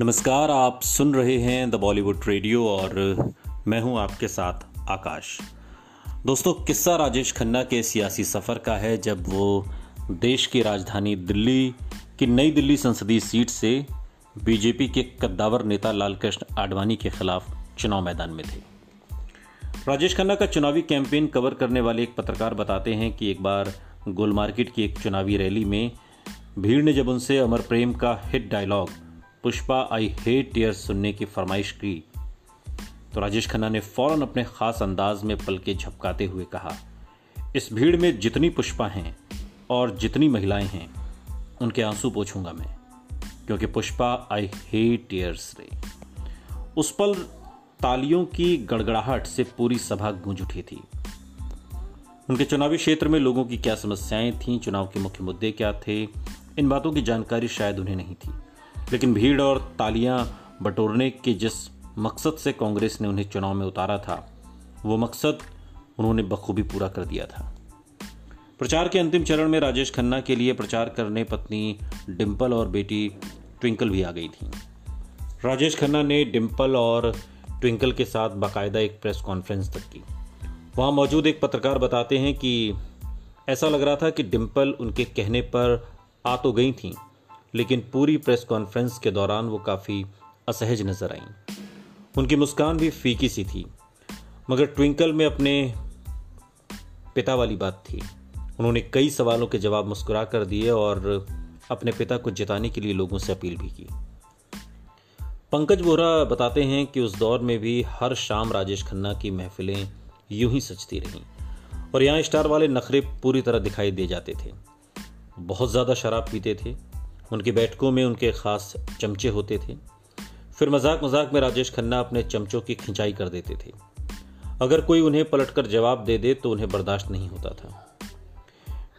नमस्कार, आप सुन रहे हैं द बॉलीवुड रेडियो और मैं हूँ आपके साथ आकाश। दोस्तों, किस्सा राजेश खन्ना के सियासी सफ़र का है जब वो देश की राजधानी दिल्ली की नई दिल्ली संसदीय सीट से बीजेपी के कद्दावर नेता लालकृष्ण आडवाणी के खिलाफ चुनाव मैदान में थे। राजेश खन्ना का चुनावी कैंपेन कवर करने वाले एक पत्रकार बताते हैं कि एक बार गोल मार्केट की एक चुनावी रैली में भीड़ ने जब उनसे अमर प्रेम का hit dialogue Pushpa I hate tear सुनने की फरमाइश की। तो राजेश खन्ना ने फ़ौरन अपने खास अंदाज में पल के झपकाते हुए कहा, इस भीड़ में जितनी पुष्पा हैं और जितनी महिलाएँ हैं, उनके आँसू पोछूँगा मैं, क्योंकि पुष्पा आई हेट टीयर्स रे। उस पल तालियों की गड़गड़ाहट से पूरी सभा गूंज उठी थी। उनके चुनावी क्षेत्र में लोगों की क्या समस्याएँ थीं, चुनाव के मुख्य मुद्दे क्या थे, इन बातों की जानकारी शायद उन्हें नहीं थी। लेकिन भीड़ और तालियाँ बटोरने के जिस मकसद से कांग्रेस ने उन्हें चुनाव में उतारा था, वो मकसद उन्होंने बखूबी पूरा कर दिया था। प्रचार के अंतिम चरण में राजेश खन्ना के लिए प्रचार करने पत्नी डिम्पल और बेटी ट्विंकल भी आ गई थी। राजेश खन्ना ने डिम्पल और ट्विंकल के साथ बाकायदा एक प्रेस कॉन्फ्रेंस तक की। वहाँ मौजूद एक पत्रकार बताते हैं कि ऐसा लग रहा था कि डिम्पल उनके कहने पर आ तो गई थीं लेकिन पूरी प्रेस कॉन्फ्रेंस के दौरान वो काफ़ी असहज नज़र आईं। उनकी मुस्कान भी फीकी सी थी, मगर ट्विंकल में अपने पिता वाली बात थी। उन्होंने कई सवालों के जवाब मुस्कुरा कर दिए और अपने पिता को जिताने के लिए लोगों से अपील भी की। पंकज बोरा बताते हैं कि उस दौर में भी हर शाम राजेश खन्ना की महफिलें यूँ ही सजती रहीं और यहाँ स्टार वाले नखरे पूरी तरह दिखाई दे जाते थे। बहुत ज़्यादा शराब पीते थे उनकी बैठकों में उनके खास चमचे होते थे। फिर मज़ाक मज़ाक में राजेश खन्ना अपने चमचों की खिंचाई कर देते थे। अगर कोई उन्हें पलटकर जवाब दे दे तो उन्हें बर्दाश्त नहीं होता था।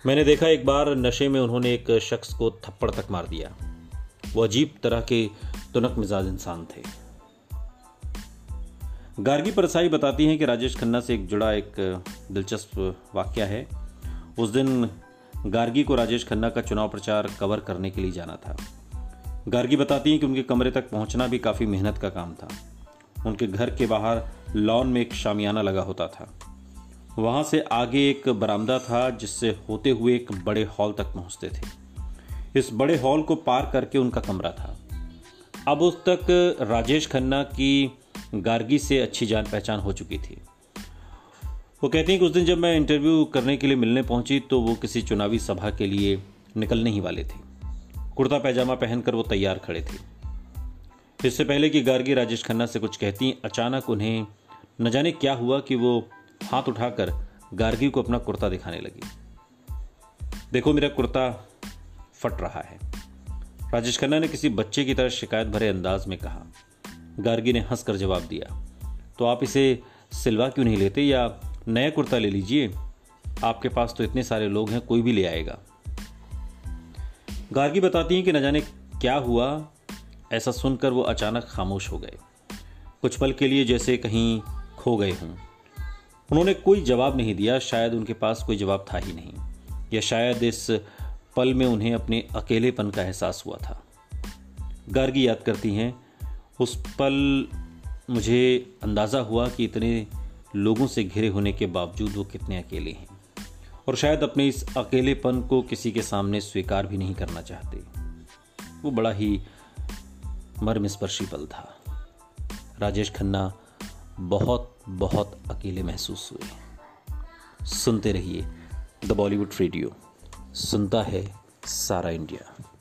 मैंने देखा एक बार नशे में उन्होंने एक शख्स को थप्पड़ तक मार दिया। वो अजीब तरह के तुनक मिजाज इंसान थे। गार्गी परसाई बताती हैं कि राजेश खन्ना से एक जुड़ा एक दिलचस्प वाक्य है। उस दिन गार्गी को राजेश खन्ना का चुनाव प्रचार कवर करने के लिए जाना था। गार्गी बताती हैं कि उनके कमरे तक पहुँचना भी काफ़ी मेहनत का काम था। उनके घर के बाहर लॉन में एक शामियाना लगा होता था। वहाँ से आगे एक बरामदा था जिससे होते हुए एक बड़े हॉल तक पहुँचते थे। इस बड़े हॉल को पार करके उनका कमरा था। अब उस तक राजेश खन्ना की गार्गी से अच्छी जान पहचान हो चुकी थी। वो कहती हैं कि उस दिन जब मैं इंटरव्यू करने के लिए मिलने पहुँची तो वो किसी चुनावी सभा के लिए निकलने ही वाले थे। कुर्ता पैजामा पहनकर वो तैयार खड़े थे। इससे पहले कि गार्गी राजेश खन्ना से कुछ कहती अचानक उन्हें न जाने क्या हुआ कि वो हाथ उठाकर गार्गी को अपना कुर्ता दिखाने लगी। देखो, मेरा कुर्ता फट रहा है। राजेश खन्ना ने किसी बच्चे की तरह शिकायत भरे अंदाज में कहा। गार्गी ने हंसकर जवाब दिया तो आप इसे सिलवा क्यों नहीं लेते या नया कुर्ता ले लीजिए। आपके पास तो इतने सारे लोग हैं, कोई भी ले आएगा। गार्गी बताती हैं कि न जाने क्या हुआ। ऐसा सुनकर वो अचानक खामोश हो गए। कुछ पल के लिए जैसे कहीं खो गए हों। उन्होंने कोई जवाब नहीं दिया, शायद उनके पास कोई जवाब था ही नहीं। या शायद इस पल में उन्हें अपने अकेलेपन का एहसास हुआ था। गार्गी याद करती हैं, उस पल मुझे अंदाज़ा हुआ कि इतने लोगों से घिरे होने के बावजूद वो कितने अकेले हैं। और शायद अपने इस अकेलेपन को किसी के सामने स्वीकार भी नहीं करना चाहते। वो बड़ा ही मर्मस्पर्शी पल था। राजेश खन्ना बहुत बहुत अकेले महसूस हुए। सुनते रहिए द बॉलीवुड रेडियो। सुनता है सारा इंडिया।